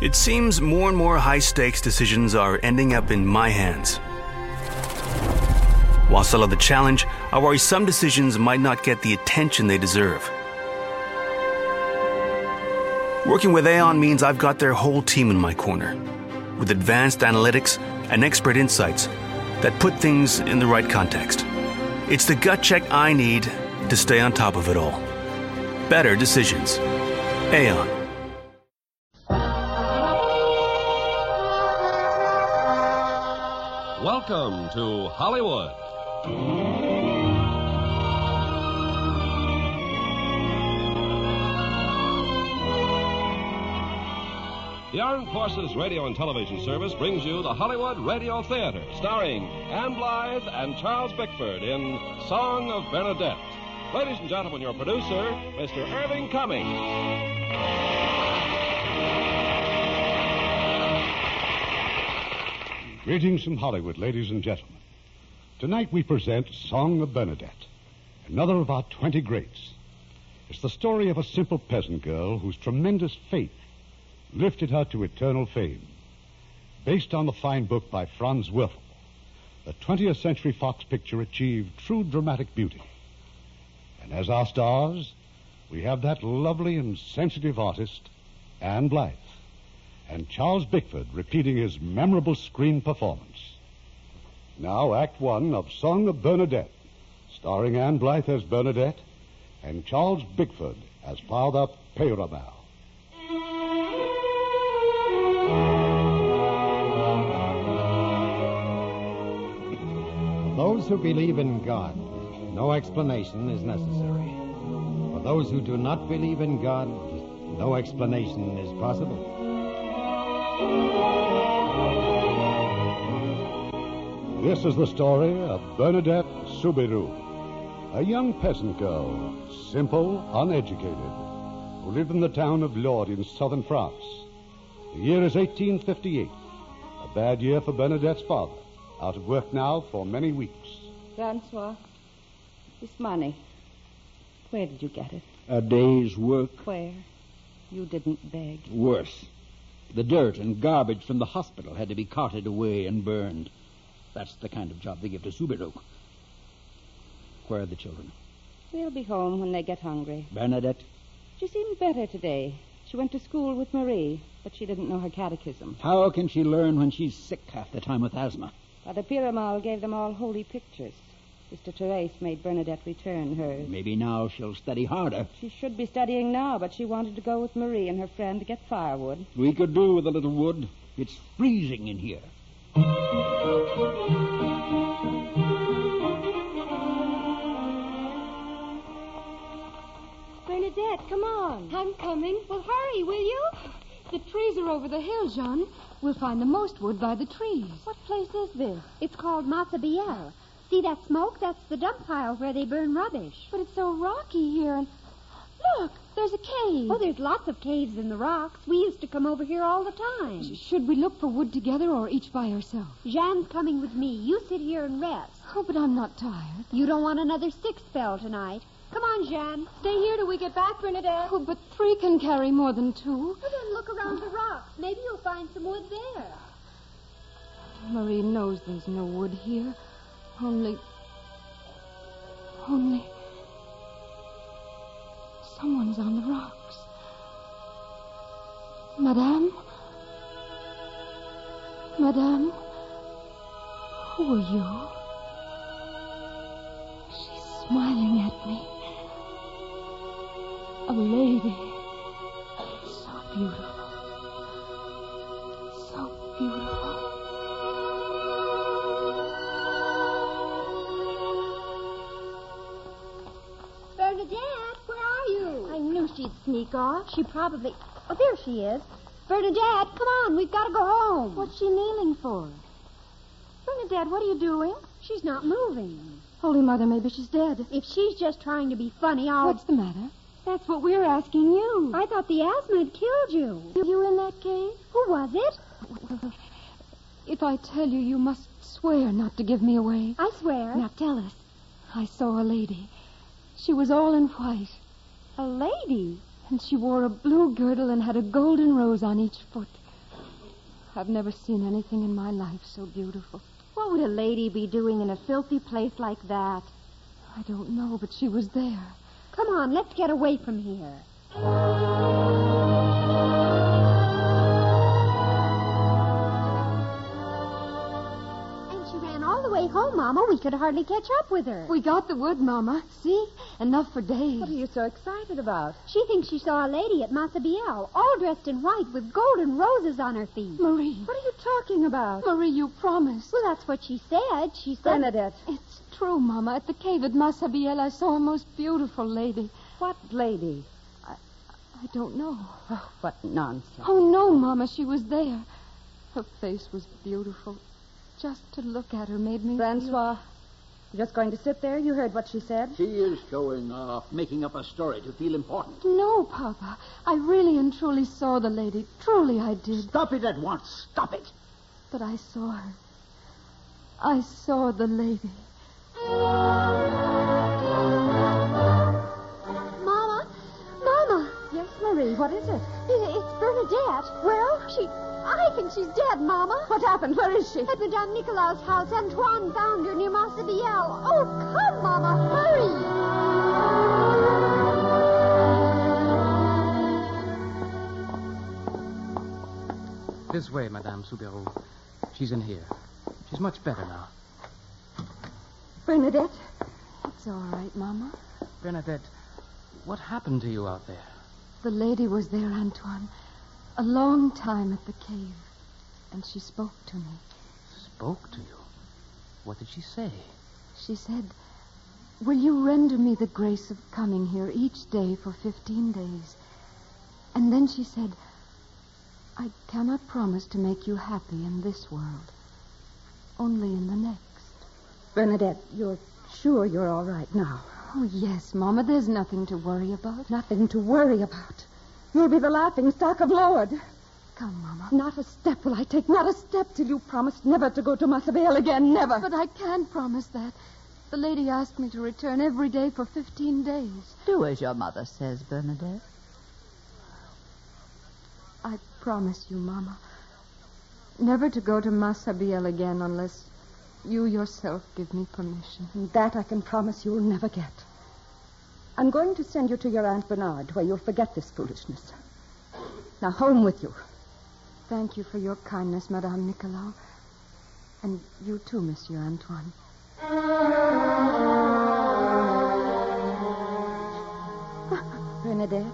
It seems more and more high stakes decisions are ending up in my hands. While still of the challenge, I worry some decisions might not get the attention they deserve. Working with Aon means I've got their whole team in my corner, with advanced analytics and expert insights that put things in the right context. It's the gut check I need to stay on top of it all. Better decisions. Aon. Welcome to Hollywood. The Armed Forces Radio and Television Service brings you the Hollywood Radio Theater, starring Ann Blyth and Charles Bickford in Song of Bernadette. Ladies and gentlemen, your producer, Mr. Irving Cummings. Greetings from Hollywood, ladies and gentlemen. Tonight we present Song of Bernadette, another of our 20 greats. It's the story of a simple peasant girl whose tremendous faith lifted her to eternal fame. Based on the fine book by Franz Werfel, the 20th Century Fox picture achieved true dramatic beauty. And as our stars, we have that lovely and sensitive artist, Ann Blyth and Charles Bickford repeating his memorable screen performance. Now, Act One of Song of Bernadette, starring Ann Blyth as Bernadette and Charles Bickford as Father Peyramal. For those who believe in God, no explanation is necessary. For those who do not believe in God, no explanation is possible. This is the story of Bernadette Soubirous, a young peasant girl, simple, uneducated, who lived in the town of Lourdes in southern France. The year is 1858, a bad year for Bernadette's father, out of work now for many weeks. Francois, this money, where did you get it? A day's work. Where? You didn't beg. Worse. The dirt and garbage from the hospital had to be carted away and burned. That's the kind of job they give to Soubirous. Where are the children? They'll be home when they get hungry. Bernadette? She seemed better today. She went to school with Marie, but she didn't know her catechism. How can she learn when she's sick half the time with asthma? Father Peyramal gave them all holy pictures. Sister Therese made Bernadette return hers. Maybe now she'll study harder. She should be studying now, but she wanted to go with Marie and her friend to get firewood. We could do with a little wood. It's freezing in here. Bernadette, come on. I'm coming. Well, hurry, will you? The trees are over the hill, Jean. We'll find the most wood by the trees. What place is this? It's called Massabielle. See that smoke? That's the dump pile where they burn rubbish. But it's so rocky here, and look, there's a cave. Oh, there's lots of caves in the rocks. We used to come over here all the time. Sh- should we look for wood together or each by herself? Jeanne's coming with me. You sit here and rest. Oh, but I'm not tired. You don't want another stick spell tonight. Come on, Jeanne. Stay here till we get back, Bernadette. Oh, but three can carry more than two. Well, then look around the rocks. Maybe you'll find some wood there. Marie knows there's no wood here. Only. Only. Someone's on the rocks. Madame? Madame? Who are you? She's smiling at me. A lady. So beautiful. So beautiful. She'd sneak off. She probably. Oh, there she is. Bernadette, come on. We've got to go home. What's she kneeling for? Bernadette, what are you doing? She's not moving. Holy Mother, maybe she's dead. If she's just trying to be funny, I'll. What's the matter? That's what we're asking you. I thought the asthma had killed you. Were you in that cave? Who was it? If I tell you, you must swear not to give me away. I swear. Now tell us. I saw a lady. She was all in white. A lady? And she wore a blue girdle and had a golden rose on each foot. I've never seen anything in my life so beautiful. What would a lady be doing in a filthy place like that? I don't know, but she was there. Come on, let's get away from here. Home, Mama. We could hardly catch up with her. We got the wood, Mama. See? Enough for days. What are you so excited about? She thinks she saw a lady at Massabielle, all dressed in white with golden roses on her feet. Marie. What are you talking about? Marie, you promised. Well, that's what she said. She said. Bernadette. It's true, Mama. At the cave at Massabielle, I saw a most beautiful lady. What lady? I, I don't know. Oh, what nonsense. Oh, no, Mama. She was there. Her face was beautiful. Just to look at her made me. Francois, you're just going to sit there? You heard what she said? She is showing off, making up a story to feel important. No, Papa. I really and truly saw the lady. Truly, I did. Stop it at once. Stop it. But I saw her. I saw the lady. Yes, What is it? It's Bernadette. Well, she. I think she's dead, Mama. What happened? Where is she? At Madame Nicolaus' house. Antoine found her near Massabielle. Oh, come, Mama. Hurry. This way, Madame Soubirous. She's in here. She's much better now. Bernadette? It's all right, Mama. Bernadette, what happened to you out there? The lady was there, Antoine. A long time at the cave. And she spoke to me. Spoke to you? What did she say? She said, Will you render me the grace of coming here each day for 15 days? And then she said, I cannot promise to make you happy in this world, only in the next. Bernadette, you're sure you're all right now? Oh, yes, Mama. There's nothing to worry about. Nothing to worry about. You'll be the laughing stock of Lourdes. Come, Mama. Not a step will I take, not a step till you promise never to go to Massabielle again, never. But I can't promise that. The lady asked me to return every day for 15 days. Do as your mother says, Bernadette. I promise you, Mama, never to go to Massabielle again unless you yourself give me permission. And that I can promise you'll never get. I'm going to send you to your Aunt Bernard, where you'll forget this foolishness. Now, home with you. Thank you for your kindness, Madame Nicolau. And you too, Monsieur Antoine. Bernadette,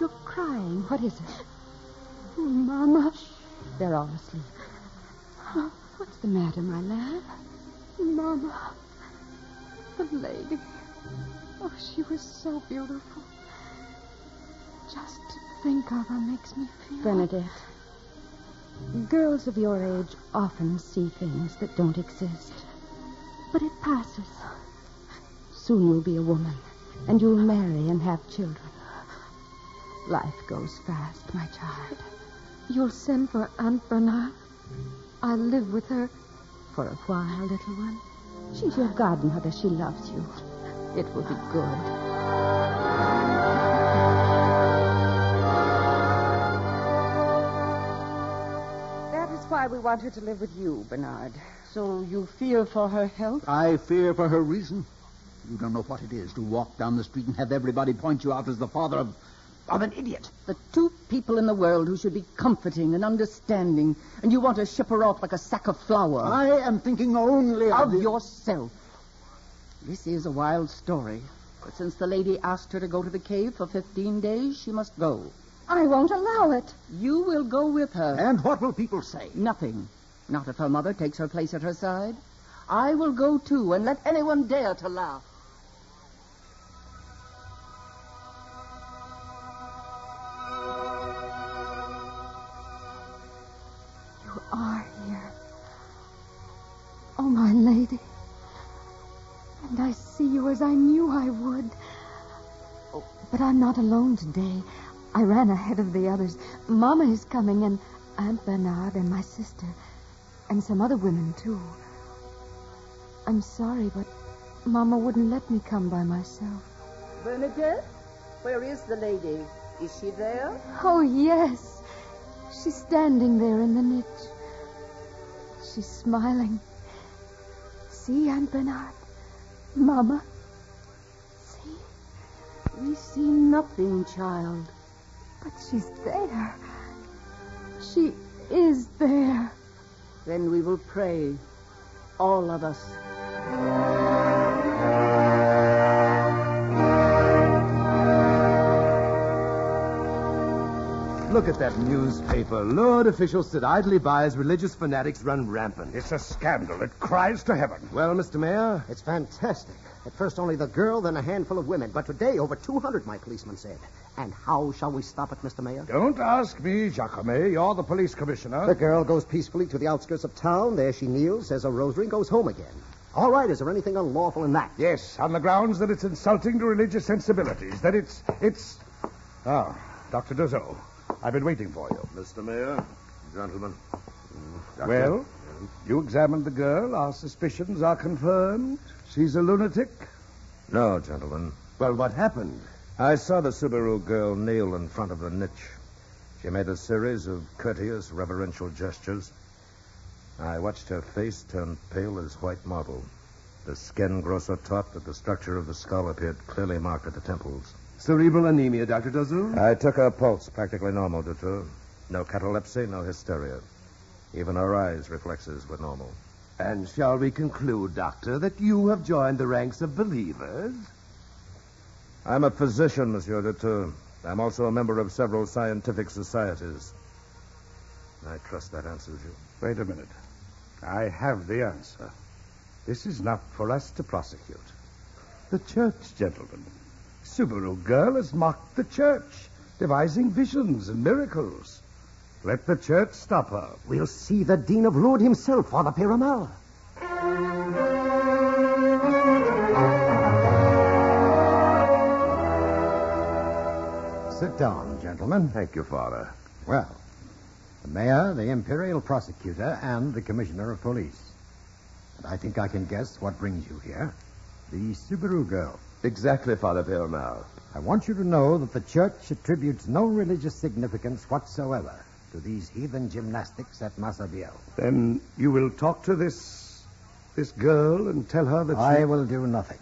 you're crying. What is it? Oh, Mama. They're all asleep. What's the matter, my love? Mama. The lady. Oh, she was so beautiful. Just to think of her makes me feel. Bernadette, girls of your age often see things that don't exist. But it passes. Soon you'll be a woman, and you'll marry and have children. Life goes fast, my child. You'll send for Aunt Bernard? I'll live with her. For a while, little one. She's your godmother. She loves you. It will be good. That is why we want her to live with you, Bernard. So you fear for her health? I fear for her reason. You don't know what it is to walk down the street and have everybody point you out as the father of, of an idiot. The two people in the world who should be comforting and understanding, and you want to ship her off like a sack of flour. I am thinking only of, of the- yourself. This is a wild story, but since the lady asked her to go to the cave for 15 days, she must go. I won't allow it. You will go with her. And what will people say? Nothing. Not if her mother takes her place at her side. I will go too, and let anyone dare to laugh. I knew I would. Oh, but I'm not alone today. I ran ahead of the others. Mama is coming, and Aunt Bernard and my sister, and some other women, too. I'm sorry, but Mama wouldn't let me come by myself. Bernadette, where is the lady? Is she there? Oh, yes. She's standing there in the niche. She's smiling. See, Aunt Bernard? Mama? See? We see nothing, child. But she's there. She is there. Then we will pray. All of us. Look at that newspaper. Lourdes officials sit idly by as religious fanatics run rampant. It's a scandal. It cries to heaven. Well, Mr. Mayor, It's fantastic. At first, only the girl, then a handful of women. But today, over 200, my policeman said. And how shall we stop it, Mr. Mayor? Don't ask me, Jacome. You're the police commissioner. The girl goes peacefully to the outskirts of town. There she kneels, says a rosary, and goes home again. All right, is there anything unlawful in that? Yes, on the grounds that it's insulting to religious sensibilities. That it's. it's. Ah, oh, Dr. Dozous. I've been waiting for you. Mr. Mayor, gentlemen. Well, you examined the girl. Our suspicions are confirmed. She's a lunatic. No, gentlemen. Well, what happened? I saw the Soubirous girl kneel in front of the niche. She made a series of courteous, reverential gestures. I watched her face turn pale as white marble. The skin grow so taut that the structure of the skull appeared clearly marked at the temples. Cerebral anemia, Dr. Dozous? I took her pulse, practically normal, Dutour. No catalepsy, no hysteria. Even her eyes reflexes were normal. And shall we conclude, Doctor, that you have joined the ranks of believers? I'm a physician, Monsieur Dutour. I'm also a member of several scientific societies. I trust that answers you. Wait a minute. I have the answer. This is not for us to prosecute. The church, gentlemen. Soubirous girl has mocked the church, devising visions and miracles. Let the church stop her. We'll see the Dean of Lourdes himself, Father Peyramal. Sit down, gentlemen. Thank you, Father. Well, the mayor, the imperial prosecutor, and the commissioner of police. And I think I can guess what brings you here. The Soubirous girl. Exactly, Father Peyramal. I want you to know that the church attributes no religious significance whatsoever to these heathen gymnastics at Massabielle. Then you will talk to this this girl and tell her that I she... will do nothing.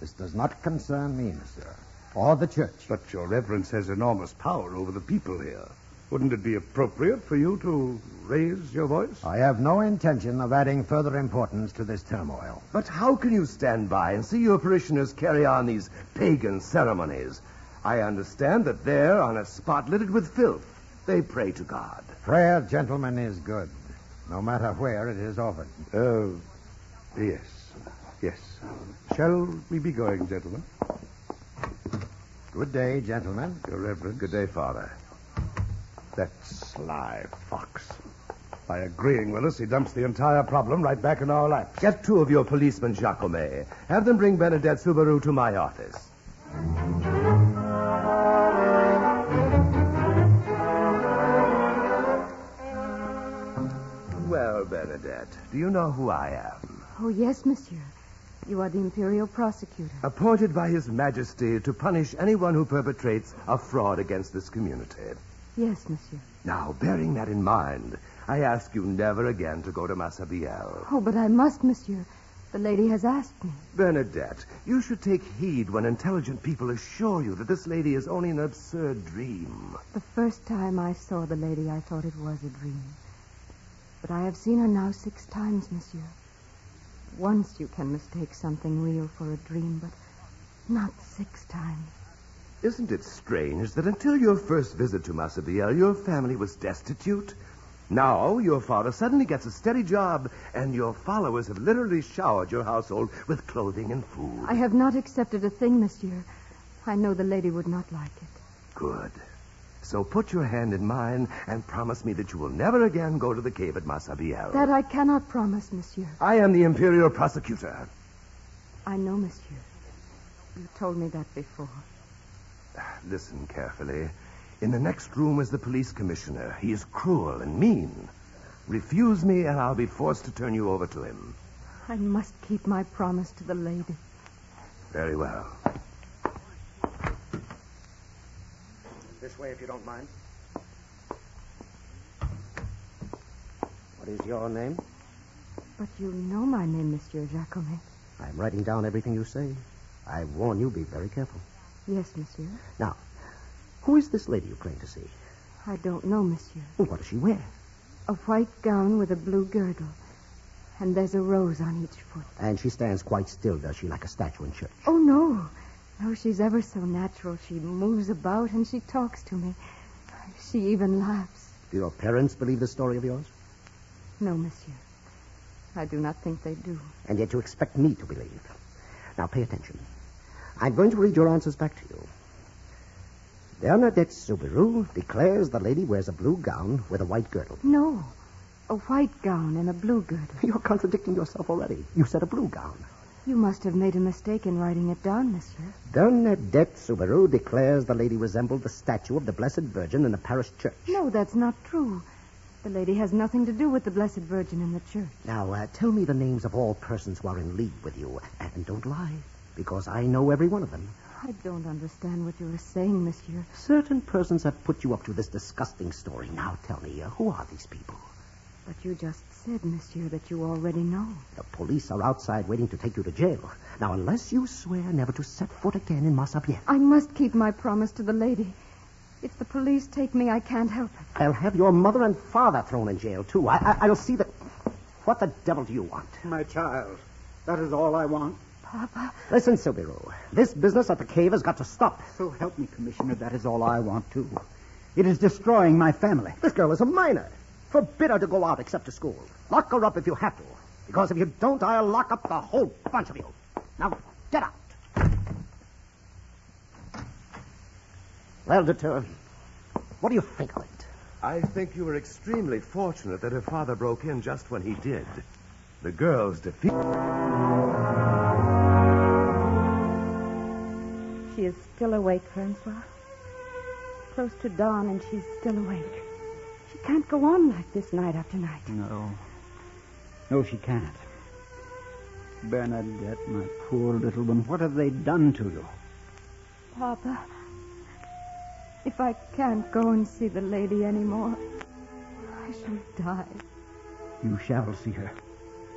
This does not concern me, monsieur, or the church. But your reverence has enormous power over the people here. Wouldn't it be appropriate for you to raise your voice? I have no intention of adding further importance to this turmoil. But how can you stand by and see your parishioners carry on these pagan ceremonies? I understand that there, on a spot littered with filth, they pray to God. Prayer, gentlemen, is good, no matter where it is offered. Oh, yes. Yes. Shall we be going, gentlemen? Good day, gentlemen. Your reverence. Good day, Father. That sly fox. By agreeing with us, he dumps the entire problem right back in our laps. Get two of your policemen, Jacome. Have them bring Bernadette Soubirous to my office. Bernadette, do you know who I am? Oh, yes, monsieur. You are the imperial prosecutor. Appointed by His Majesty to punish anyone who perpetrates a fraud against this community. Yes, monsieur. Now, bearing that in mind, I ask you never again to go to Massabielle. Oh, but I must, monsieur. The lady has asked me. Bernadette, you should take heed when intelligent people assure you that this lady is only an absurd dream. The first time I saw the lady, I thought it was a dream. But I have seen her now six times, monsieur. Once you can mistake something real for a dream, but not six times. Isn't it strange that until your first visit to Massabielle, your family was destitute? Now, your father suddenly gets a steady job, and your followers have literally showered your household with clothing and food. I have not accepted a thing, monsieur. I know the lady would not like it. Good. So put your hand in mine and promise me that you will never again go to the cave at Massabielle. That I cannot promise, monsieur. I am the imperial prosecutor. I know, monsieur. You told me that before. Listen carefully. In the next room is the police commissioner. He is cruel and mean. Refuse me, and I'll be forced to turn you over to him. I must keep my promise to the lady. Very well. This way, if you don't mind. What is your name? But you know my name, Monsieur Jacome. I'm writing down everything you say. I warn you, be very careful. Yes, Monsieur. Now, who is this lady you claim to see? I don't know, Monsieur. Well, what does she wear? A white gown with a blue girdle. And there's a rose on each foot. And she stands quite still, does she, like a statue in church? Oh, no. No, she's ever so natural. She moves about and she talks to me. She even laughs. Do your parents believe this story of yours? No, Monsieur. I do not think they do. And yet you expect me to believe. Now, pay attention. I'm going to read your answers back to you. Bernadette Soubirous declares the lady wears a blue gown with a white girdle. No. A white gown and a blue girdle. You're contradicting yourself already. You said a blue gown. You must have made a mistake in writing it down, Monsieur. Bernadette Soubirous declares the lady resembled the statue of the Blessed Virgin in the parish church. No, that's not true. The lady has nothing to do with the Blessed Virgin in the church. Now, uh, tell me the names of all persons who are in league with you. And don't lie, because I know every one of them. I don't understand what you are saying, Monsieur. Certain persons have put you up to this disgusting story. Now tell me, uh, who are these people? But you just said, Monsieur, that you already know. The police are outside waiting to take you to jail. Now, unless you swear never to set foot again in Massabielle, I must keep my promise to the lady. If the police take me, I can't help it. I'll have your mother and father thrown in jail, too. I, I, I'll see that. What the devil do you want? My child. That is all I want. Papa. Listen, Soubirous. This business at the cave has got to stop. So help me, Commissioner. That is all I want, too. It is destroying my family. This girl is a minor. Forbid her to go out except to school. Lock her up if you have to. Because if you don't, I'll lock up the whole bunch of you. Now, get out. Well, Dutour, what do you think of it? I think you were extremely fortunate that her father broke in just when he did. The girl's defeat. She is still awake, Francois. Close to dawn, and she's still awake. Can't go on like this night after night. No. No, she can't. Bernadette, my poor little one, what have they done to you? Papa, if I can't go and see the lady anymore, I shall die. You shall see her.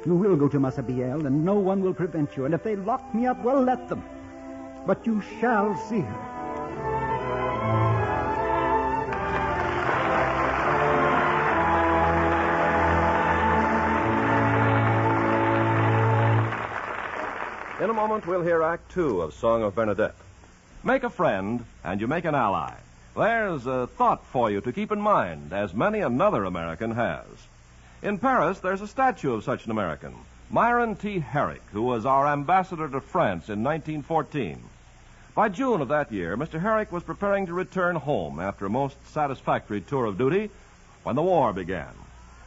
You will go to Massabielle, and no one will prevent you. And if they lock me up, well, let them. But you shall see her. Moment, we'll hear Act Two of Song of Bernadette. Make a friend, and you make an ally. There's a thought for you to keep in mind, as many another American has. In Paris, there's a statue of such an American, Myron T. Herrick, who was our ambassador to France in 1914. By June of that year, Mr. Herrick was preparing to return home after a most satisfactory tour of duty when the war began.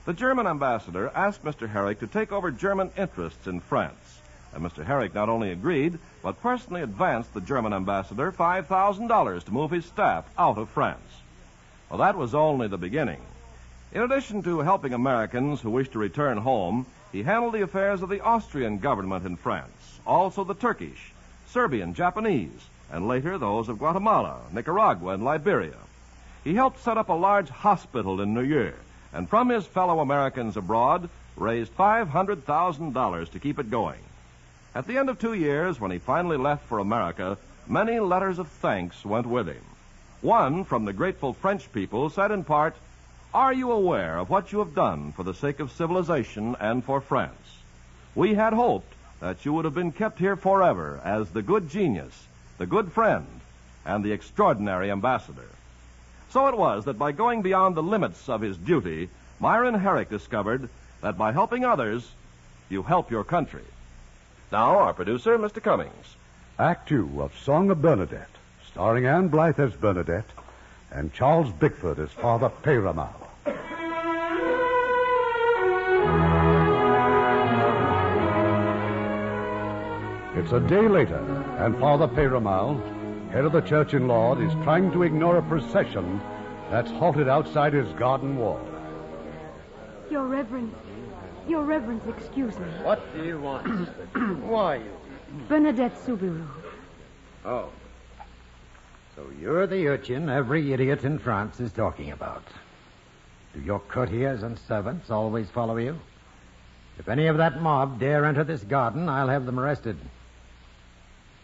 The German ambassador asked Mr. Herrick to take over German interests in France. And Mr. Herrick not only agreed, but personally advanced the German ambassador $5,000 to move his staff out of France. Well, that was only the beginning. In addition to helping Americans who wished to return home, he handled the affairs of the Austrian government in France, also the Turkish, Serbian, Japanese, and later those of Guatemala, Nicaragua, and Liberia. He helped set up a large hospital in New York, and from his fellow Americans abroad, raised $500,000 to keep it going. At the end of two years, when he finally left for America, many letters of thanks went with him. One from the grateful French people said in part, Are you aware of what you have done for the sake of civilization and for France? We had hoped that you would have been kept here forever as the good genius, the good friend, and the extraordinary ambassador. So it was that by going beyond the limits of his duty, Myron Herrick discovered that by helping others, you help your country. Now, our producer, Mr. Cummings. Act two of Song of Bernadette, starring Ann Blyth as Bernadette and Charles Bickford as Father Peyramal. It's a day later, And Father Peyramal, head of the church in Lourdes, is trying to ignore a procession that's halted outside his garden wall. Your Reverence. Your Reverence, excuse me. What do you want? Why you? Bernadette Soubirous. Oh. So you're the urchin every idiot in France is talking about. Do your courtiers and servants always follow you? If any of that mob dare enter this garden, I'll have them arrested.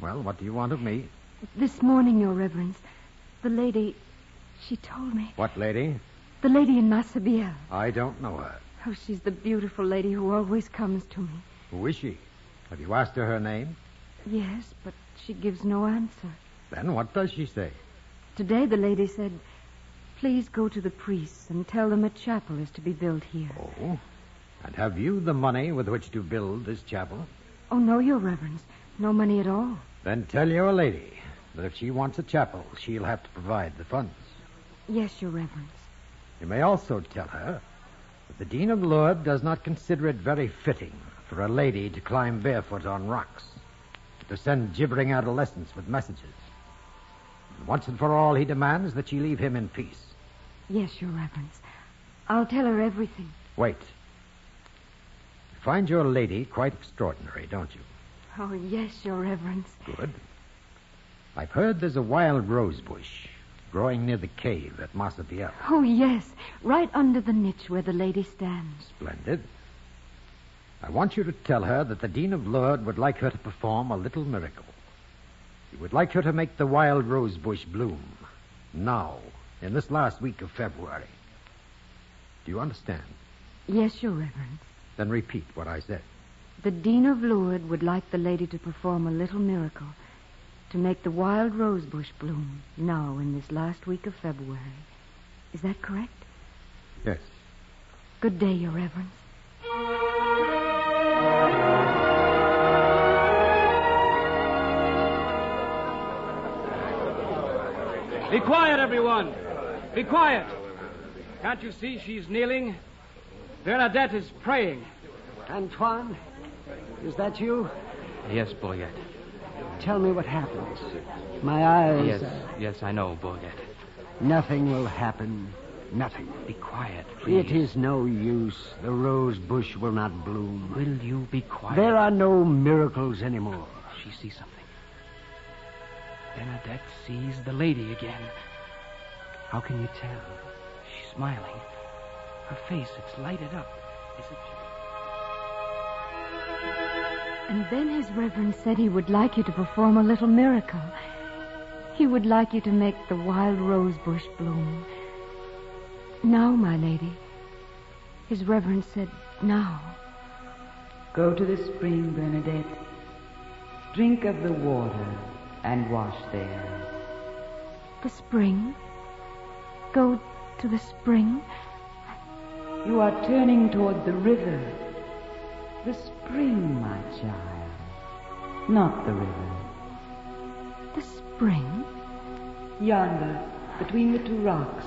Well, what do you want of me? This morning, Your Reverence, the lady, she told me. What lady? The lady in Massabielle. I don't know her. Oh, she's the beautiful lady who always comes to me. Who is she? Have you asked her her name? Yes, but she gives no answer. Then what does she say? Today the lady said, Please go to the priests and tell them a chapel is to be built here. Oh? And have you the money with which to build this chapel? Oh, no, Your Reverence. No money at all. Then tell your lady that if she wants a chapel, she'll have to provide the funds. Yes, Your Reverence. You may also tell her the Dean of Lourdes does not consider it very fitting for a lady to climb barefoot on rocks, to send gibbering adolescents with messages. And once and for all, he demands that she leave him in peace. Yes, Your Reverence. I'll tell her everything. Wait. You find your lady quite extraordinary, don't you? Oh, yes, Your Reverence. Good. I've heard there's a wild rose bush growing near the cave at Massabielle. Oh, yes. Right under the niche where the lady stands. Splendid. I want you to tell her that the Dean of Lourdes would like her to perform a little miracle. He would like her to make the wild rose bush bloom. Now, in this last week of February. Do you understand? Yes, Your Reverence. Then repeat what I said. The Dean of Lourdes would like the lady to perform a little miracle to make the wild rose bush bloom now in this last week of February. Is that correct? Yes. Good day, Your Reverence. Be quiet, everyone. Be quiet. Can't you see she's kneeling? Bernadette is praying. Antoine, is that you? Yes, Bouriette. Tell me what happens. My eyes. Yes, uh, yes, I know, Bouriette. Nothing will happen. Nothing. Be quiet, please. It is no use. The rose bush will not bloom. Will you be quiet? There are no miracles anymore. She sees something. Bernadette sees the lady again. How can you tell? She's smiling. Her face, it's lighted up. Is it And then his reverence said he would like you to perform a little miracle. He would like you to make the wild rose bush bloom. Now, my lady. His reverence said, now. Go to the spring, Bernadette. Drink of the water and wash there. The spring? Go to the spring? You are turning toward the river. The spring, my child. Not the river. The spring? Yonder, between the two rocks.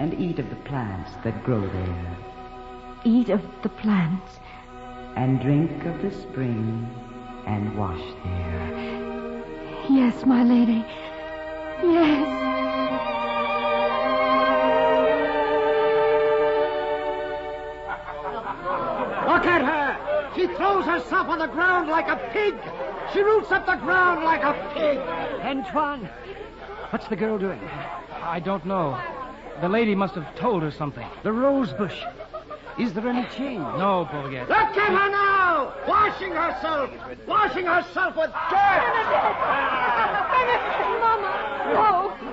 And eat of the plants that grow there. Eat of the plants? And drink of the spring and wash there. Yes, my lady. Yes. Herself on the ground like a pig. She roots up the ground like a pig. Antoine, what's the girl doing? I don't know. The lady must have told her something. The rose bush. Is there any change? No, Bouriette. Look at her now! Washing herself! Washing herself with dirt! Mama, no. No, I must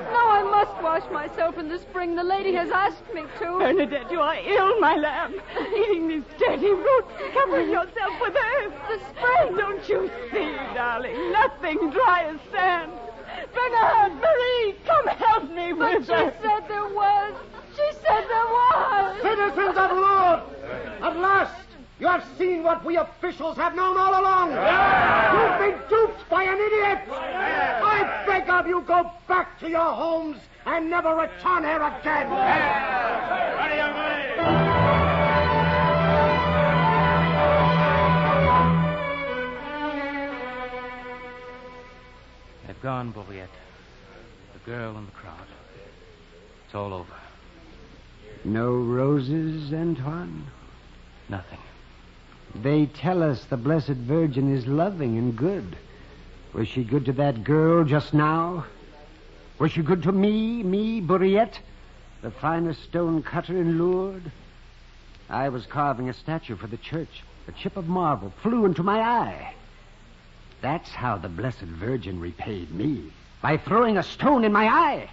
wash myself in the spring. The lady has asked me to. Bernadette, you are ill, my lamb. Eating these dirty roots, covering yourself with earth. The spring. Don't you see, darling? Nothing dry as sand. Bernard, Marie, come help me But with she her. said there was. She said there was. Citizens of Lourdes, at last you have seen what we officials have known all along. Yeah. You've been duped by an idiot. Yeah. I beg of you, go back to your homes and never return here again. They've gone, Bouriette. The girl and the crowd. It's all over. No roses, Antoine? Nothing. They tell us the Blessed Virgin is loving and good. Was she good to that girl just now? Was she good to me, me, Bouriette, the finest stone cutter in Lourdes? I was carving a statue for the church. A chip of marble flew into my eye. That's how the Blessed Virgin repaid me. By throwing a stone in my eye.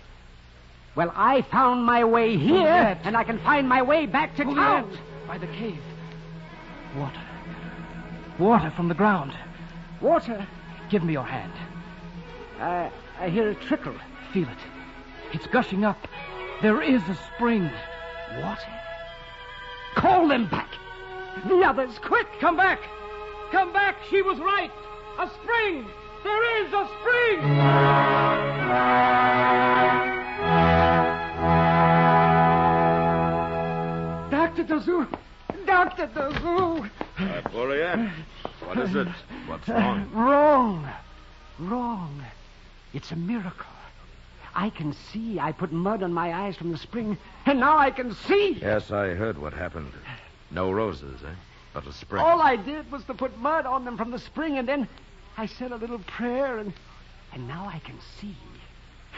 Well, I found my way here, Juliet. and I can find my way back to Juliet, town. by the cave. Water. Water from the ground. Water? Give me your hand. I, I hear a trickle. Feel it. It's gushing up. There is a spring. Water? Call them back. The others, quick! Come back! Come back! She was right! A spring! There is a spring! Dr. Dozous! Dr. Dozous! Uh, Bouriette, what is it? What's wrong? Wrong. Wrong. It's a miracle. I can see. I put mud on my eyes from the spring, and now I can see. Yes, I heard what happened. No roses, eh? But a spring. All I did was to put mud on them from the spring, and then I said a little prayer, and and now I can see.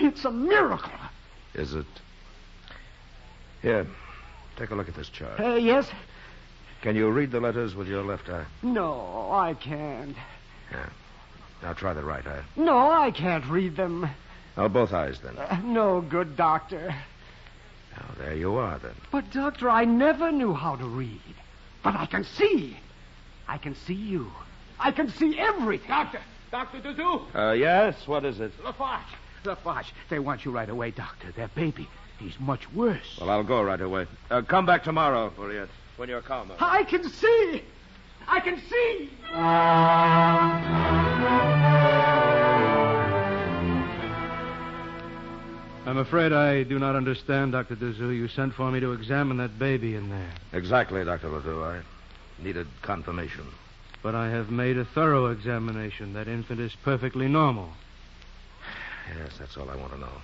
It's a miracle. Is it? Here, take a look at this chart. Uh, yes? Can you read the letters with your left eye? No, I can't. Yeah. Now try the right eye. No, I can't read them. Oh, both eyes then. Uh, no good, Doctor. Now, there you are then. But, Doctor, I never knew how to read. But I can see. I can see you. I can see everything. Doctor! Dr. Dozous! Uh, yes, what is it? Lafarge! Lafarge, they want you right away, Doctor. Their baby. He's much worse. Well, I'll go right away. Uh, come back tomorrow, Bouriette, when you're calmer. I can see. I can see. I'm afraid I do not understand, Dr. Dozous. You sent for me to examine that baby in there. Exactly, Dr. Ledoux. I needed confirmation. But I have made a thorough examination. That infant is perfectly normal. Yes, that's all I want to know.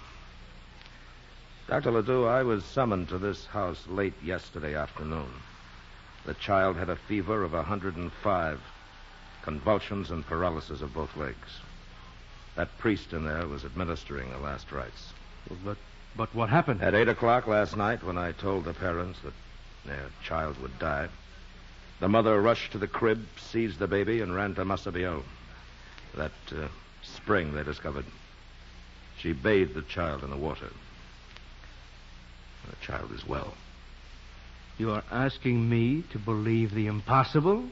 Dr. Ledoux, I was summoned to this house late yesterday afternoon. The child had a fever of 105, convulsions and paralysis of both legs. That priest in there was administering the last rites. But, but what happened? At 8 o'clock last night, when I told the parents that their child would die, the mother rushed to the crib, seized the baby, and ran to Massabielle. That uh, spring they discovered. She bathed the child in the water. The child is well. You are asking me to believe the impossible?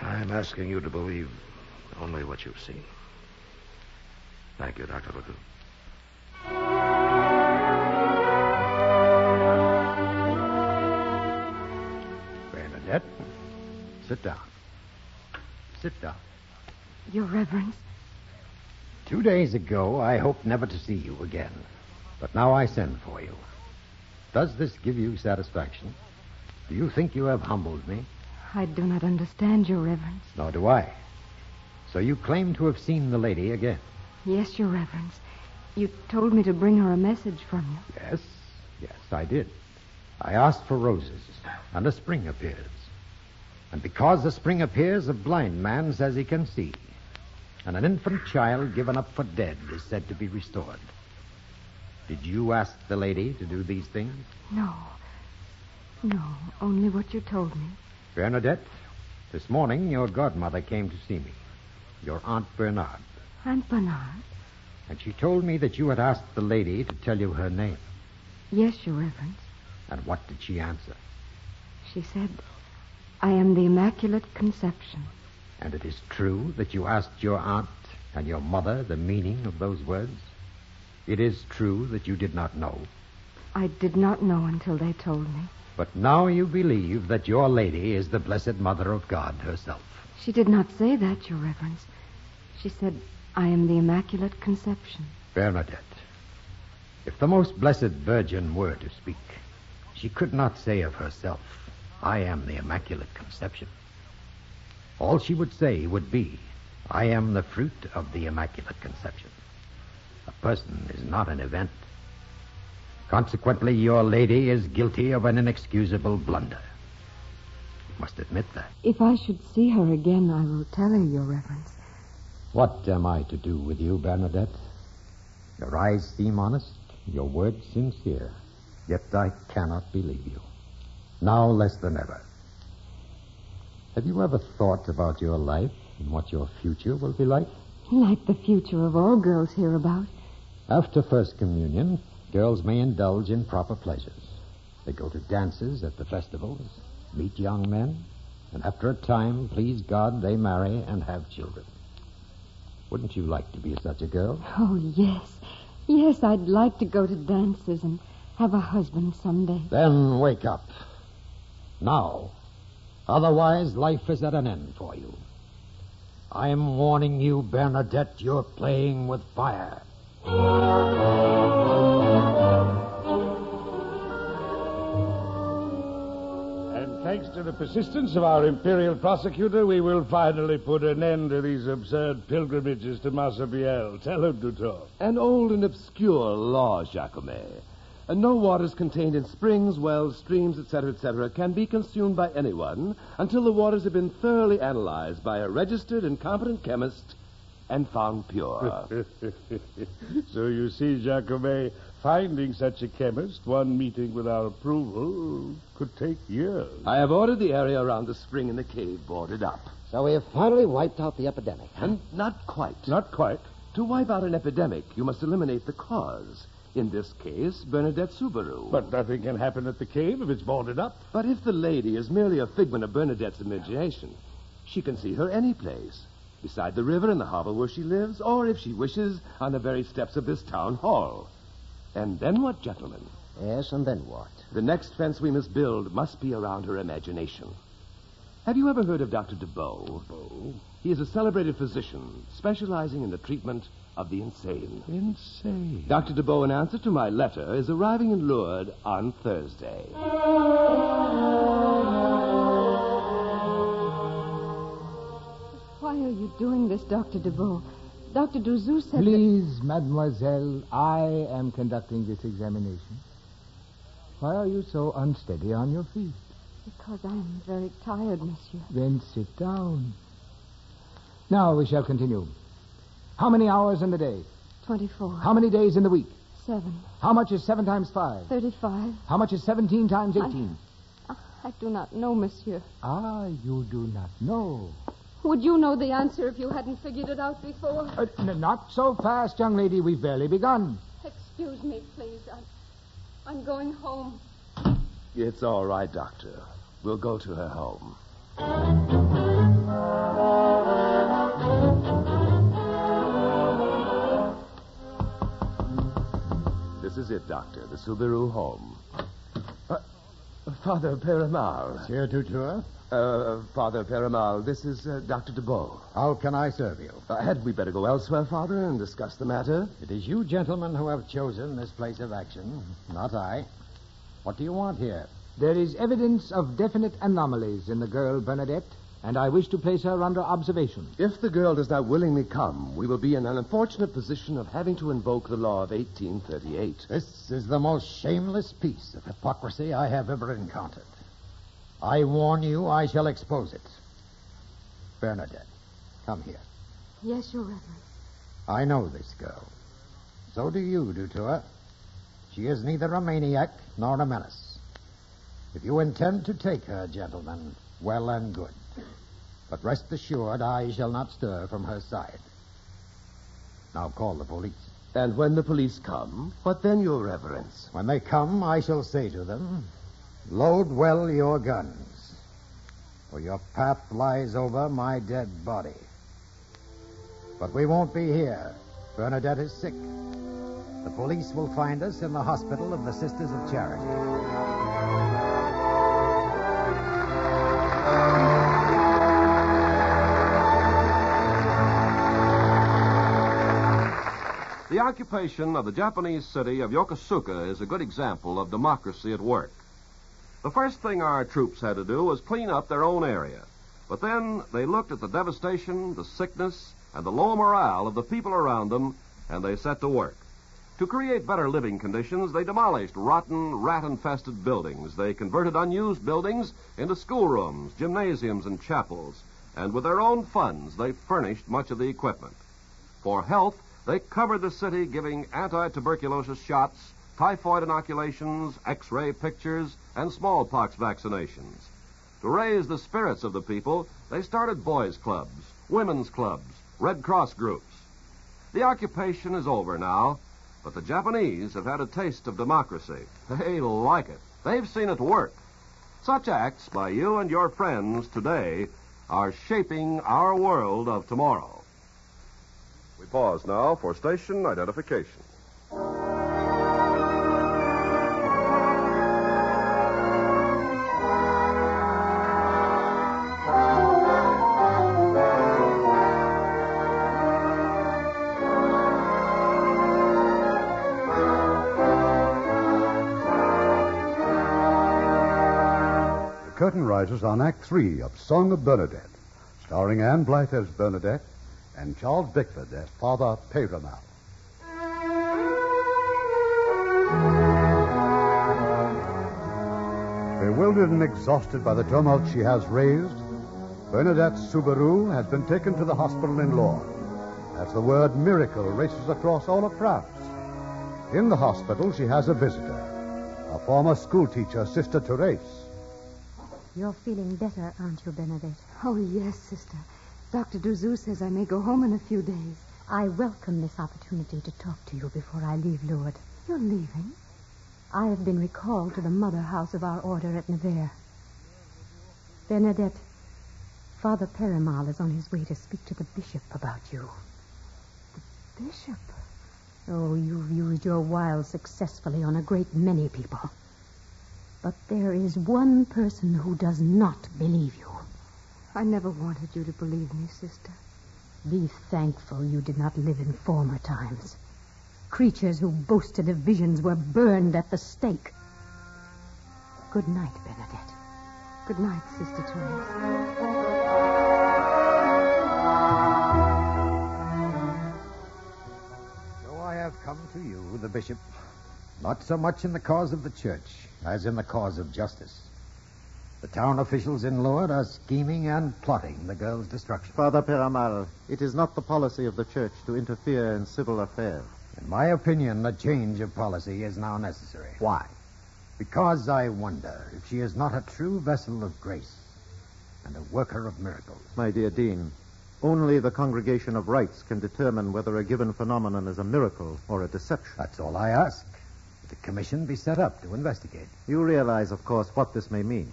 I'm asking you to believe only what you've seen. Thank you, Dr. Ledoux. Bernadette, sit down. Sit down. Your Reverence. Two days ago, I hoped never to see you again. But now I send for you. Does this give you satisfaction? Do you think you have humbled me? I do not understand, Your Reverence. Nor do I. So you claim to have seen the lady again? Yes, Your Reverence. You told me to bring her a message from you. Yes, yes, I did. I asked for roses, and a spring appears. And because the spring appears, a blind man says he can see. And an infant child given up for dead is said to be restored. Did you ask the lady to do these things? No. No, only what you told me. Bernadette, this morning your godmother came to see me, your Aunt Bernard. Aunt Bernard? And she told me that you had asked the lady to tell you her name. Yes, Your Reverence. And what did she answer? She said, I am the Immaculate Conception. And it is true that you asked your aunt and your mother the meaning of those words? It is true that you did not know. I did not know until they told me. But now you believe that your lady is the Blessed Mother of God herself. She did not say that, Your Reverence. She said, I am the Immaculate Conception. Bernadette, if the most blessed Virgin were to speak, she could not say of herself, I am the Immaculate Conception. All she would say would be, I am the fruit of the Immaculate Conception. Person is not an event, Consequently, your lady is guilty of an inexcusable blunder. You must admit that. If I should see her again, I will tell her, Your Reverence. What am I to do with you, Bernadette? Your eyes seem honest, your words sincere. Yet I cannot believe you. Now less than ever. Have you ever thought about your life and what your future will be like? Like the future of all girls hereabout. After First Communion, girls may indulge in proper pleasures. They go to dances at the festivals, meet young men, and after a time, please God, they marry and have children. Wouldn't you like to be such a girl? Oh, yes. Yes, I'd like to go to dances and have a husband someday. Then wake up. Now. Otherwise, life is at an end for you. I am warning you, Bernadette, you're playing with fire. And thanks to the persistence of our imperial prosecutor, we will finally put an end to these absurd pilgrimages to Massabielle. Tell him to talk. An old and obscure law, Jacomet. And no waters contained in springs, wells, streams, etc., etc., can be consumed by anyone until the waters have been thoroughly analyzed by a registered and competent chemist and found pure. so you see, Jacomet, finding such a chemist, one meeting without approval, could take years. I have ordered the area around the spring and the cave boarded up. So we have finally wiped out the epidemic. huh? And not quite. Not quite. To wipe out an epidemic, you must eliminate the cause. In this case, Bernadette Soubirous. But nothing can happen at the cave if it's boarded up. But if the lady is merely a figment of Bernadette's imagination, she can see her any place. Beside the river in the harbor where she lives, or if she wishes, on the very steps of this town hall. And then what, gentlemen? Yes, and then what? The next fence we must build must be around her imagination. Have you ever heard of Dr. DeBow? Oh, He is a celebrated physician specializing in the treatment of the insane. insane. Dr. DeBow, in answer to my letter, is arriving in Lourdes on Thursday. You doing this, Dr. DeVoe? Dr. Dozous said that... Please, mademoiselle, I am conducting this examination. Why are you so unsteady on your feet? Because I'm very tired, monsieur. Then sit down. Now we shall continue. How many hours in the day? Twenty-four. How many days in the week? Seven. How much is seven times five? Thirty-five. How much is seventeen times eighteen? I do not know, monsieur. Ah, you do not know. Would you know the answer if you hadn't figured it out before? Uh, n- not so fast, young lady. We've barely begun. Excuse me, please. I'm, I'm going home. It's all right, Doctor. We'll go to her home. This is it, Doctor. The Soubirous home. Father Peyramal. Monsieur Dutour? Uh, Father Peyramal, this is uh, Dr. DeBow. How can I serve you? Uh, had we better go elsewhere, Father, and discuss the matter? It is you gentlemen who have chosen this place of action, not I. What do you want here? There is evidence of definite anomalies in the girl Bernadette, and I wish to place her under observation. If the girl does not willingly come, we will be in an unfortunate position of having to invoke the law of 1838. This is the most shameless piece of hypocrisy I have ever encountered. I warn you, I shall expose it. Bernadette, come here. Yes, Your Reverence. I know this girl. So do you, Dutour. She is neither a maniac nor a menace. If you intend to take her, gentlemen, well and good. But rest assured, I shall not stir from her side. Now call the police. And when the police come, what then, Your Reverence? When they come, I shall say to them, Load well your guns, for your path lies over my dead body. But we won't be here. Bernadette is sick. The police will find us in the hospital of the Sisters of Charity. Occupation of the Japanese city of Yokosuka is a good example of democracy at work. The first thing our troops had to do was clean up their own area. But then they looked at the devastation, the sickness, and the low morale of the people around them, and they set to work. To create better living conditions, they demolished rotten, rat infested buildings. They converted unused buildings into schoolrooms, gymnasiums, and chapels. And with their own funds, they furnished much of the equipment. For health, they covered the city giving anti tuberculosis shots, typhoid inoculations, x ray pictures, and smallpox vaccinations. To raise the spirits of the people, they started boys' clubs, women's clubs, Red Cross groups. The occupation is over now, but the Japanese have had a taste of democracy. They like it. They've seen it work. Such acts by you and your friends today are shaping our world of tomorrow. We pause now for station identification. The curtain rises on Act Three of Song of Bernadette, starring Ann Blyth as Bernadette and Charles Bickford as Father Peyramal. Bewildered and exhausted by the tumult she has raised, Bernadette Soubirous has been taken to the hospital in Lourdes as the word miracle races across all of France. In the hospital, she has a visitor, a former schoolteacher, Sister Therese. You're feeling better, aren't you, Bernadette? Oh, yes, sister. Dr. Dozous says I may go home in a few days. I welcome this opportunity to talk to you before I leave Lourdes. You're leaving? I have been recalled to the mother house of our order at Nevers. Bernadette, Father Peyramal is on his way to speak to the bishop about you. The bishop? Oh, you've used your wiles successfully on a great many people. But there is one person who does not believe you. I never wanted you to believe me, sister. Be thankful you did not live in former times. Creatures who boasted of visions were burned at the stake. Good night, Bernadette. Good night, Sister Therese. So I have come to you, the bishop, not so much in the cause of the church as in the cause of justice. The town officials in Lourdes are scheming and plotting the girl's destruction. Father Peyramal, it is not the policy of the church to interfere in civil affairs. In my opinion, a change of policy is now necessary. Why? Because I wonder if she is not a true vessel of grace and a worker of miracles. My dear Dean, only the congregation of rites can determine whether a given phenomenon is a miracle or a deception. That's all I ask. The commission be set up to investigate. You realize, of course, what this may mean.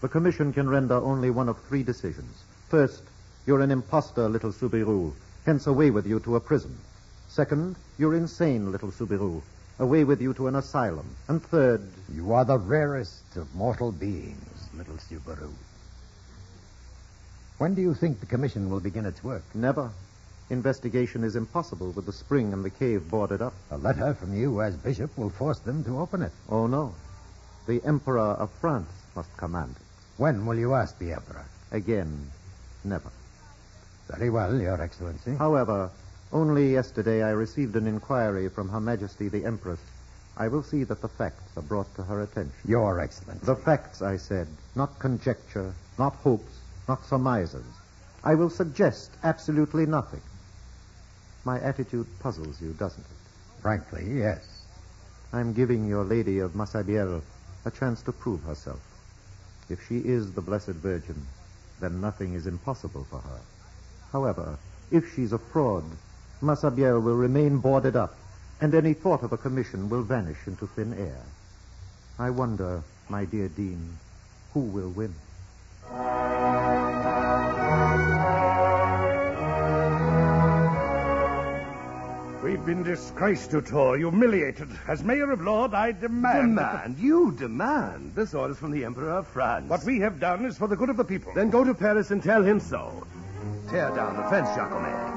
The commission can render only one of three decisions. First, you're an impostor, little Soubirous, hence away with you to a prison. Second, you're insane, little Soubirous, away with you to an asylum. And third, You are the rarest of mortal beings, little Soubirous. When do you think the commission will begin its work? never. Investigation is impossible with the spring and the cave boarded up. A letter from you as bishop will force them to open it. Oh, no. The Emperor of France must command it. When will you ask the emperor? Again, never. Very well, Your Excellency. However, only yesterday I received an inquiry from Her Majesty the Empress. I will see that the facts are brought to her attention. Your Excellency. The facts, I said, not conjecture, not hopes, not surmises. I will suggest absolutely nothing. My attitude puzzles you, doesn't it? Frankly, yes. I'm giving your lady of Massabielle a chance to prove herself. If she is the Blessed Virgin, then nothing is impossible for her. However, if she's a fraud, Massabielle will remain boarded up, and any thought of a commission will vanish into thin air. I wonder, my dear Dean, who will win? We've been disgraced, Dutour, humiliated. As mayor of Lourdes, I demand. Demand? You demand? This order's from the Emperor of France. What we have done is for the good of the people. Then go to Paris and tell him so. Tear down the fence, Jacomet.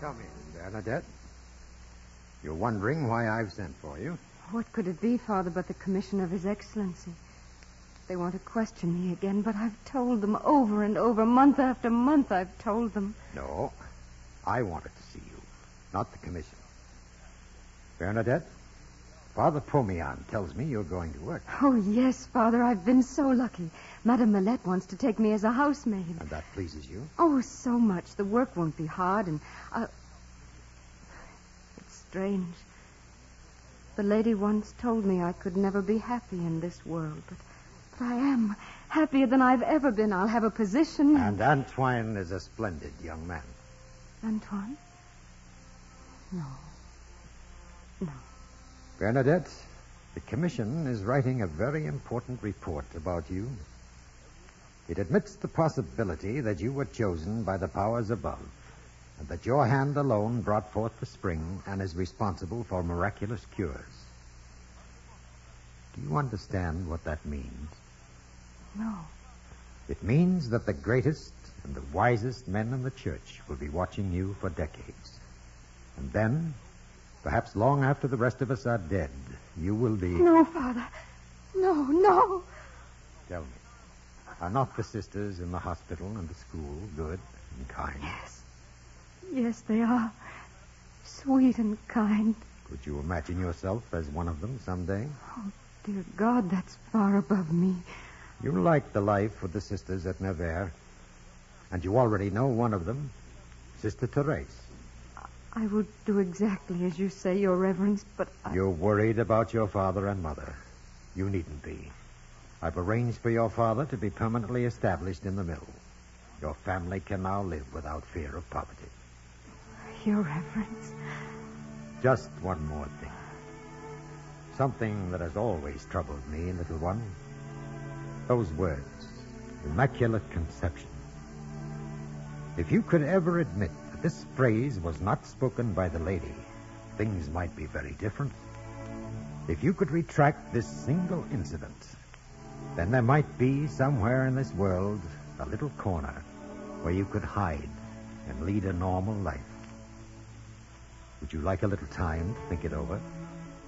Come in, Bernadette. You're wondering why I've sent for you? What could it be, Father, but the commission of His Excellency? They want to question me again, but I've told them over and over, month after month, I've told them. No. I wanted to see you, not the commission. Bernadette, Father Pomian tells me you're going to work. Oh, yes, Father, I've been so lucky. Madame Millette wants to take me as a housemaid. And that pleases you? Oh, so much. The work won't be hard, and uh, it's strange. The lady once told me I could never be happy in this world, but I am happier than I've ever been. I'll have a position. And Antoine is a splendid young man. Antoine? No. No. Bernadette, the commission is writing a very important report about you. It admits the possibility that you were chosen by the powers above, and that your hand alone brought forth the spring and is responsible for miraculous cures. Do you understand what that means? It means that the greatest and the wisest men in the church will be watching you for decades. And then, perhaps long after the rest of us are dead, you will be. No, Father. No, no. Tell me, are not the sisters in the hospital and the school good and kind? Yes. Yes, they are. Sweet and kind. Could you imagine yourself as one of them someday? Oh, dear God, that's far above me. You like the life with the sisters at Nevers. And you already know one of them, Sister Therese. I will do exactly as you say, Your Reverence, but I... You're worried about your father and mother. You needn't be. I've arranged for your father to be permanently established in the mill. Your family can now live without fear of poverty. Your Reverence. Just one more thing. Something that has always troubled me, little one. Those words, Immaculate Conception. If you could ever admit that this phrase was not spoken by the lady, things might be very different. If you could retract this single incident, then there might be somewhere in this world a little corner where you could hide and lead a normal life. Would you like a little time to think it over?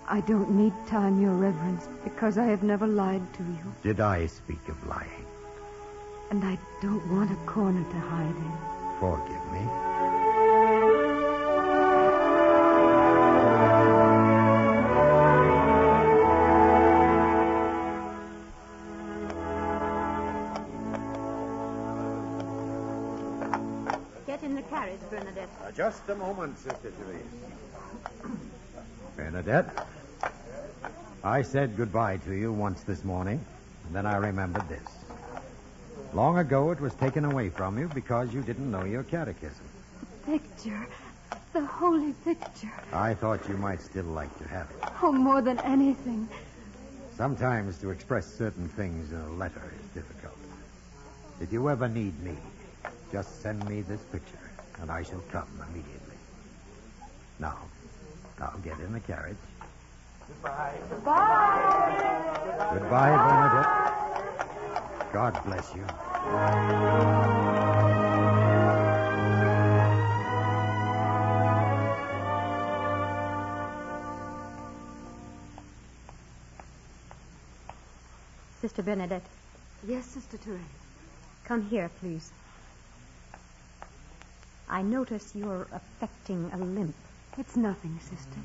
I don't need time, Your Reverence, because I have never lied to you. Did I speak of lying? And I don't want a corner to hide in. Forgive me. Get in the carriage, Bernadette. Uh, just a moment, Sister Therese. Bernadette, I said goodbye to you once this morning, and then I remembered this. Long ago, it was taken away from you because you didn't know your catechism. The picture. The holy picture. I thought you might still like to have it. Oh, more than anything. Sometimes to express certain things in a letter is difficult. If you ever need me, just send me this picture, and I shall come immediately. Now, now get in the carriage. Goodbye. Goodbye. Goodbye, Bernadette. God bless you. Sister Bernadette, Yes, Sister Therese. come here, please. I notice you're affecting a limp. It's nothing, sister.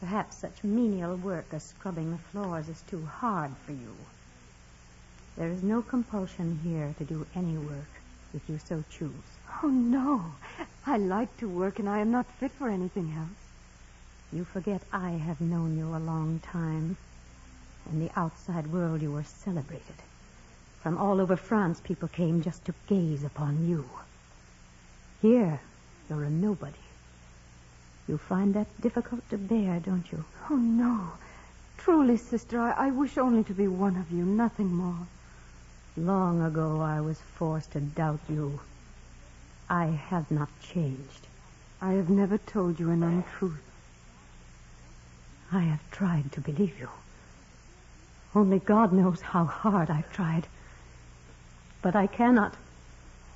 Perhaps such menial work as scrubbing the floors is too hard for you. There is no compulsion here to do any work if you so choose. Oh, no. I like to work, and I am not fit for anything else. You forget I have known you a long time. In the outside world, you were celebrated. From all over France, people came just to gaze upon you. Here, you're a nobody. You find that difficult to bear, don't you? Oh, no. Truly, sister, I, I wish only to be one of you, nothing more. Long ago, I was forced to doubt you. I have not changed. I have never told you an untruth. I have tried to believe you. Only God knows how hard I've tried. But I cannot.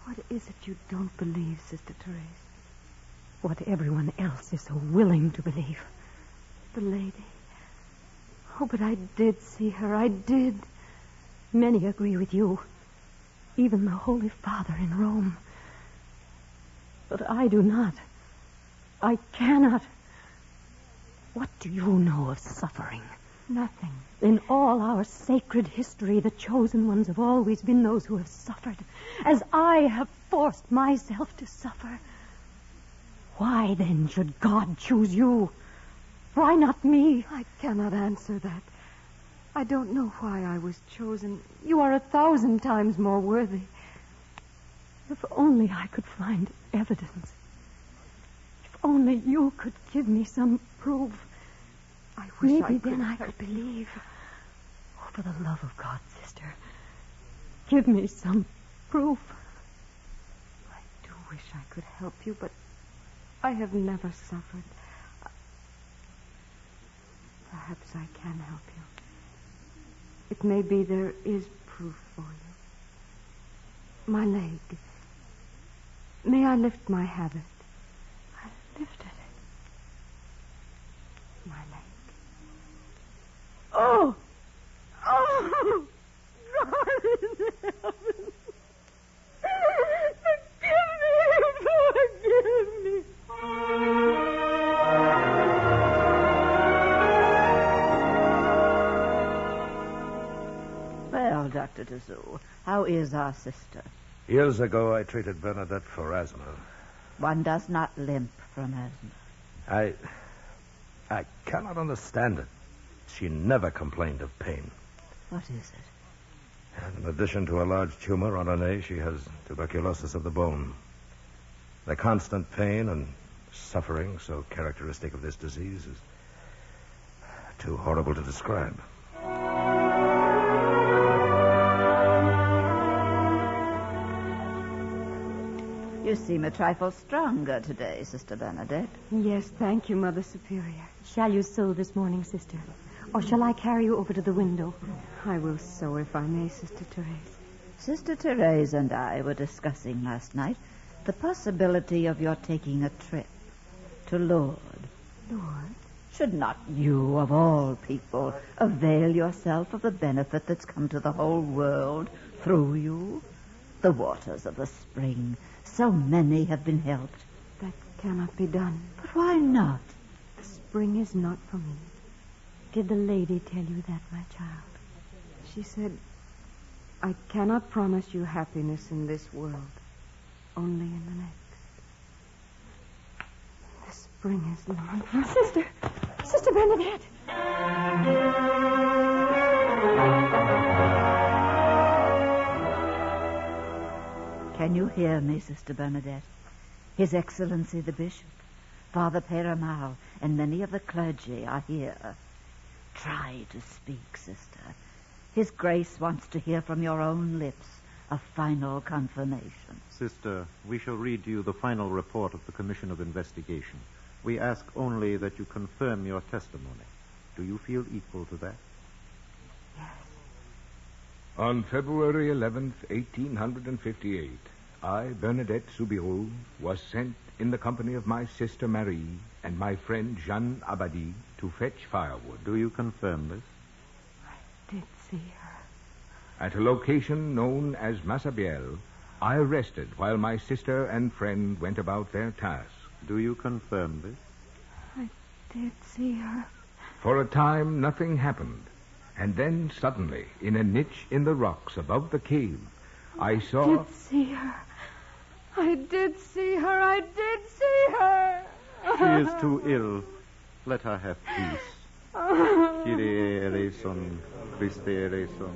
What is it you don't believe, Sister Therese? What everyone else is so willing to believe. The lady. Oh, but I did see her. I did. Many agree with you. Even the Holy Father in Rome. But I do not. I cannot. What do you know of suffering? Nothing. In all our sacred history, the chosen ones have always been those who have suffered, as I have forced myself to suffer. Why then should God choose you? Why not me? I cannot answer that. I don't know why I was chosen. You are a thousand times more worthy. If only I could find evidence. If only you could give me some proof. I wish Maybe I could then I could believe. Oh, for the love of God, sister, give me some proof. I do wish I could help you, but I have never suffered. Perhaps I can help you. It may be there is proof for you. My leg. May I lift my habit? I lifted it. My leg. Oh! Oh! God in heaven! Forgive me! Forgive me! Well, Dr. Dozous, how is our sister? Years ago, I treated Bernadette for asthma. One does not limp from asthma. I. I cannot understand it. She never complained of pain. What is it? In addition to a large tumor on her knee, she has tuberculosis of the bone. The constant pain and suffering so characteristic of this disease is too horrible to describe. You seem a trifle stronger today, Sister Bernadette. Yes, thank you, Mother Superior. Shall you sew this morning, sister? Or shall I carry you over to the window? I will sew if I may, Sister Therese. Sister Therese and I were discussing last night the possibility of your taking a trip to Lourdes. Lord? Should not you, of all people, avail yourself of the benefit that's come to the whole world through you? The waters of the spring. So many have been helped. That cannot be done. But why not? The spring is not for me. Did the lady tell you that, my child? She said, I cannot promise you happiness in this world, only in the next. The spring is long. Sister! Sister Bernadette! Can you hear me, Sister Bernadette? His Excellency the Bishop, Father Peyramal, and many of the clergy are here. Try to speak, sister. His Grace wants to hear from your own lips a final confirmation. Sister, we shall read to you the final report of the Commission of Investigation. We ask only that you confirm your testimony. Do you feel equal to that? On February 11th, 1858, I, Bernadette Soubirous, was sent in the company of my sister Marie and my friend Jeanne Abadie to fetch firewood. Do you confirm this? I did see her. At a location known as Massabielle, I rested while my sister and friend went about their task. Do you confirm this? I did see her. For a time, nothing happened. And then, suddenly, in a niche in the rocks above the cave, I saw. Did see her. I did see her. I did see her. She is too ill. Let her have peace. Kyrie eleison, Christe eleison.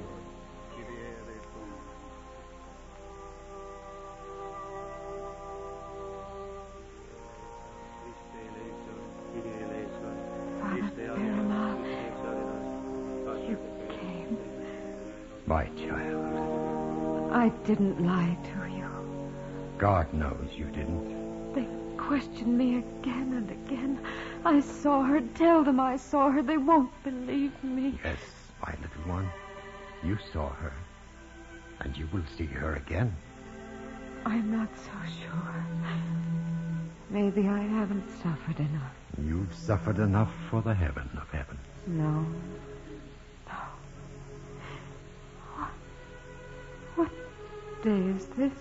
I didn't lie to you. God knows you didn't. They questioned me again and again. I saw her. Tell them I saw her. They won't believe me. Yes, my little one. You saw her. And you will see her again. I'm not so sure. Maybe I haven't suffered enough. You've suffered enough for the heaven of heaven. No. No. Day is this?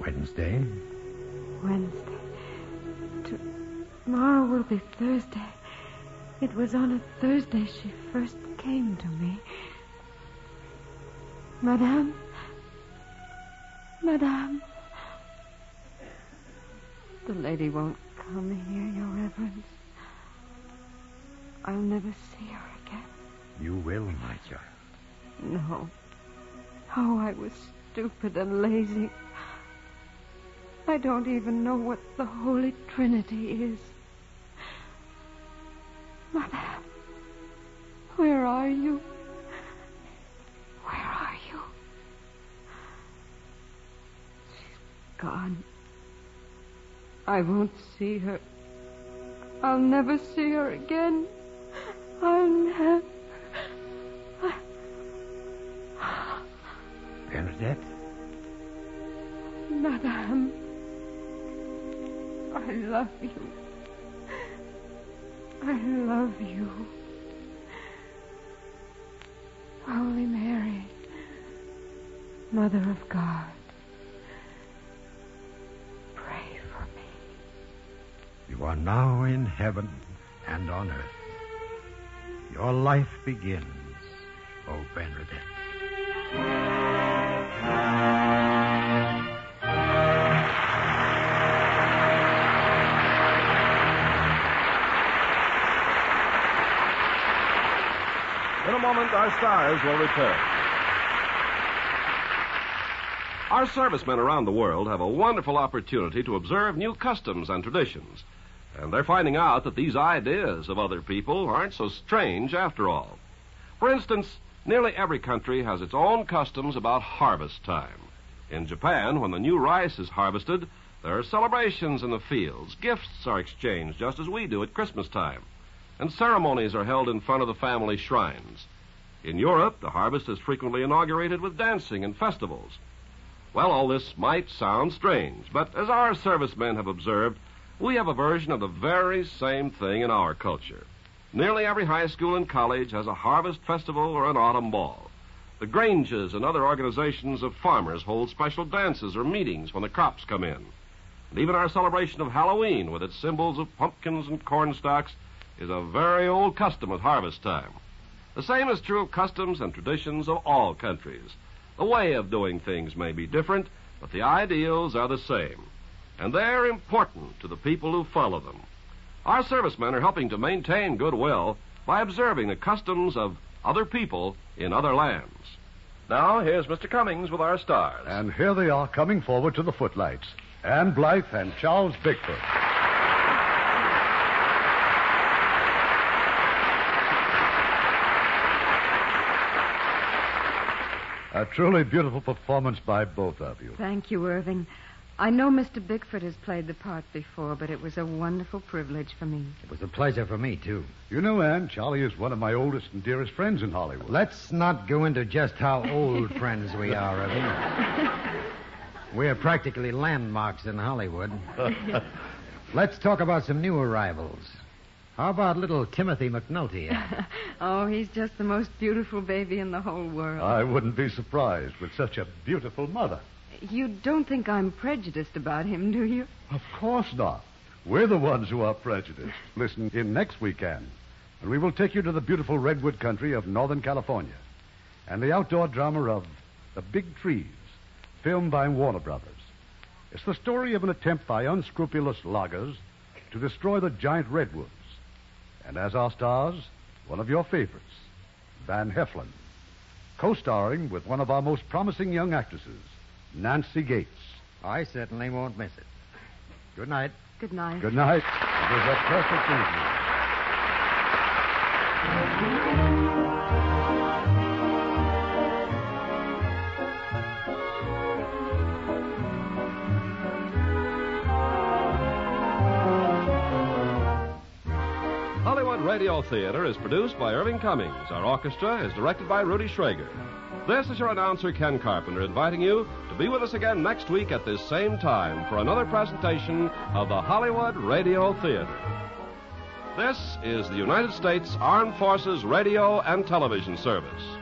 Wednesday. Wednesday. Tomorrow will be Thursday. It was on a Thursday she first came to me. Madame? Madame? The lady won't come here, Your Reverence. I'll never see her again. You will, my child. No. Oh, I was stupid and lazy. I don't even know what the Holy Trinity is. Mother, where are you? Where are you? She's gone. I won't see her. I'll never see her again. I'll never. Bernadette? Madame, I love you. I love you. Holy Mary, Mother of God, pray for me. You are now in heaven and on earth. Your life begins, O Bernadette. In a moment, our stars will return. Our servicemen around the world have a wonderful opportunity to observe new customs and traditions. And they're finding out that these ideas of other people aren't so strange after all. For instance, nearly every country has its own customs about harvest time. In Japan, when the new rice is harvested, there are celebrations in the fields. Gifts are exchanged just as we do at Christmas time. And ceremonies are held in front of the family shrines. In Europe, the harvest is frequently inaugurated with dancing and festivals. Well, all this might sound strange, but as our servicemen have observed, we have a version of the very same thing in our culture. Nearly every high school and college has a harvest festival or an autumn ball. The Granges and other organizations of farmers hold special dances or meetings when the crops come in. And even our celebration of Halloween, with its symbols of pumpkins and corn stalks, is a very old custom at harvest time. The same is true of customs and traditions of all countries. The way of doing things may be different, but the ideals are the same. And they're important to the people who follow them. Our servicemen are helping to maintain goodwill by observing the customs of other people in other lands. Now, here's Mr. Cummings with our stars. And here they are coming forward to the footlights Ann Blyth and Charles Bickford. A truly beautiful performance by both of you. Thank you, Irving. I know Mr. Bickford has played the part before, but it was a wonderful privilege for me. It was a pleasure for me, too. You know, Ann, Charlie is one of my oldest and dearest friends in Hollywood. Let's not go into just how old friends we are, Irving. We're practically landmarks in Hollywood. Let's talk about some new arrivals. How about little Timothy McNulty? oh, he's just the most beautiful baby in the whole world. I wouldn't be surprised with such a beautiful mother. You don't think I'm prejudiced about him, do you? Of course not. We're the ones who are prejudiced. Listen in next weekend, and we will take you to the beautiful redwood country of Northern California and the outdoor drama of The Big Trees, filmed by Warner Brothers. It's the story of an attempt by unscrupulous loggers to destroy the giant redwoods. And as our stars, one of your favorites, Van Heflin, co starring with one of our most promising young actresses, Nancy Gates. I certainly won't miss it. Good night. Good night. Good night. It was a perfect evening. Theater is produced by Irving Cummings. Our orchestra is directed by Rudy Schrager. This is your announcer, Ken Carpenter, inviting you to be with us again next week at this same time for another presentation of the Hollywood Radio Theater. This is the United States Armed Forces Radio and Television Service.